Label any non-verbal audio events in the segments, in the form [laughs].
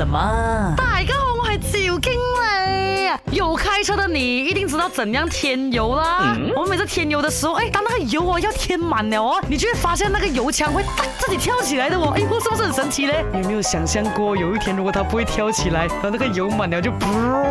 什么大家好我是赵经理。有开车的你一定知道怎样添油啦。我们每次添油的时候哎当那个油哦要添满了哦你就会发现那个油枪会自己跳起来的哦。哎我是不是很神奇呢？你有没有想象过有一天如果它不会跳起来然后那个油满了就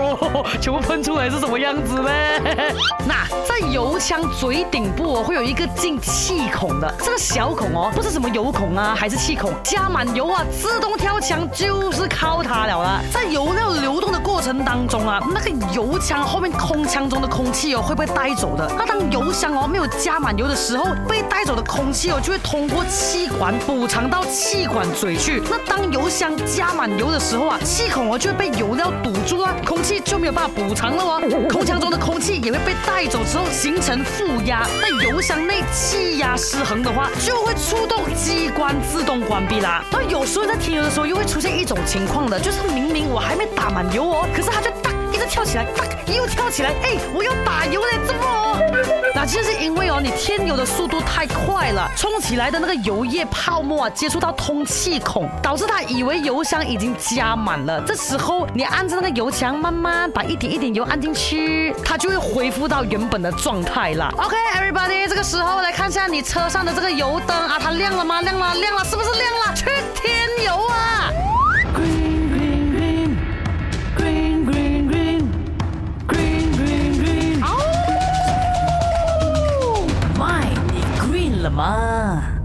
[laughs] 全部喷出来是什么样子呢？[laughs] 那油枪嘴顶部哦会有一个进气孔的，这个小孔哦不是什么油孔啊，还是气孔，加满油啊自动跳枪就是靠它了啦。在油料流动的程当中啊，那个油枪后面空腔中的空气哦会被带走的。那当油箱哦没有加满油的时候，被带走的空气哦就会通过气管补偿到气管嘴去。那当油箱加满油的时候啊，气孔哦就会被油料堵住了，空气就没有办法补偿了哦。空腔中的空气也会被带走之后形成负压。那油箱内气压失衡的话，就会触动机关自动关闭啦。那有时候在停油的时候又会出现一种情况的，就是明明我还没打满油哦，可是它就直跳起来，哒又跳起来，哎，我要打油嘞，怎么？那其实是因为哦，你添油的速度太快了，冲起来的那个油液泡沫啊，接触到通气孔，导致它以为油箱已经加满了。这时候你按着那个油枪，慢慢把一点一点油按进去，它就会恢复到原本的状态了。OK，everybody，这个时候来看一下你车上的这个油灯啊，它亮了吗？亮了，亮了，是不是亮了？去添油啊！什么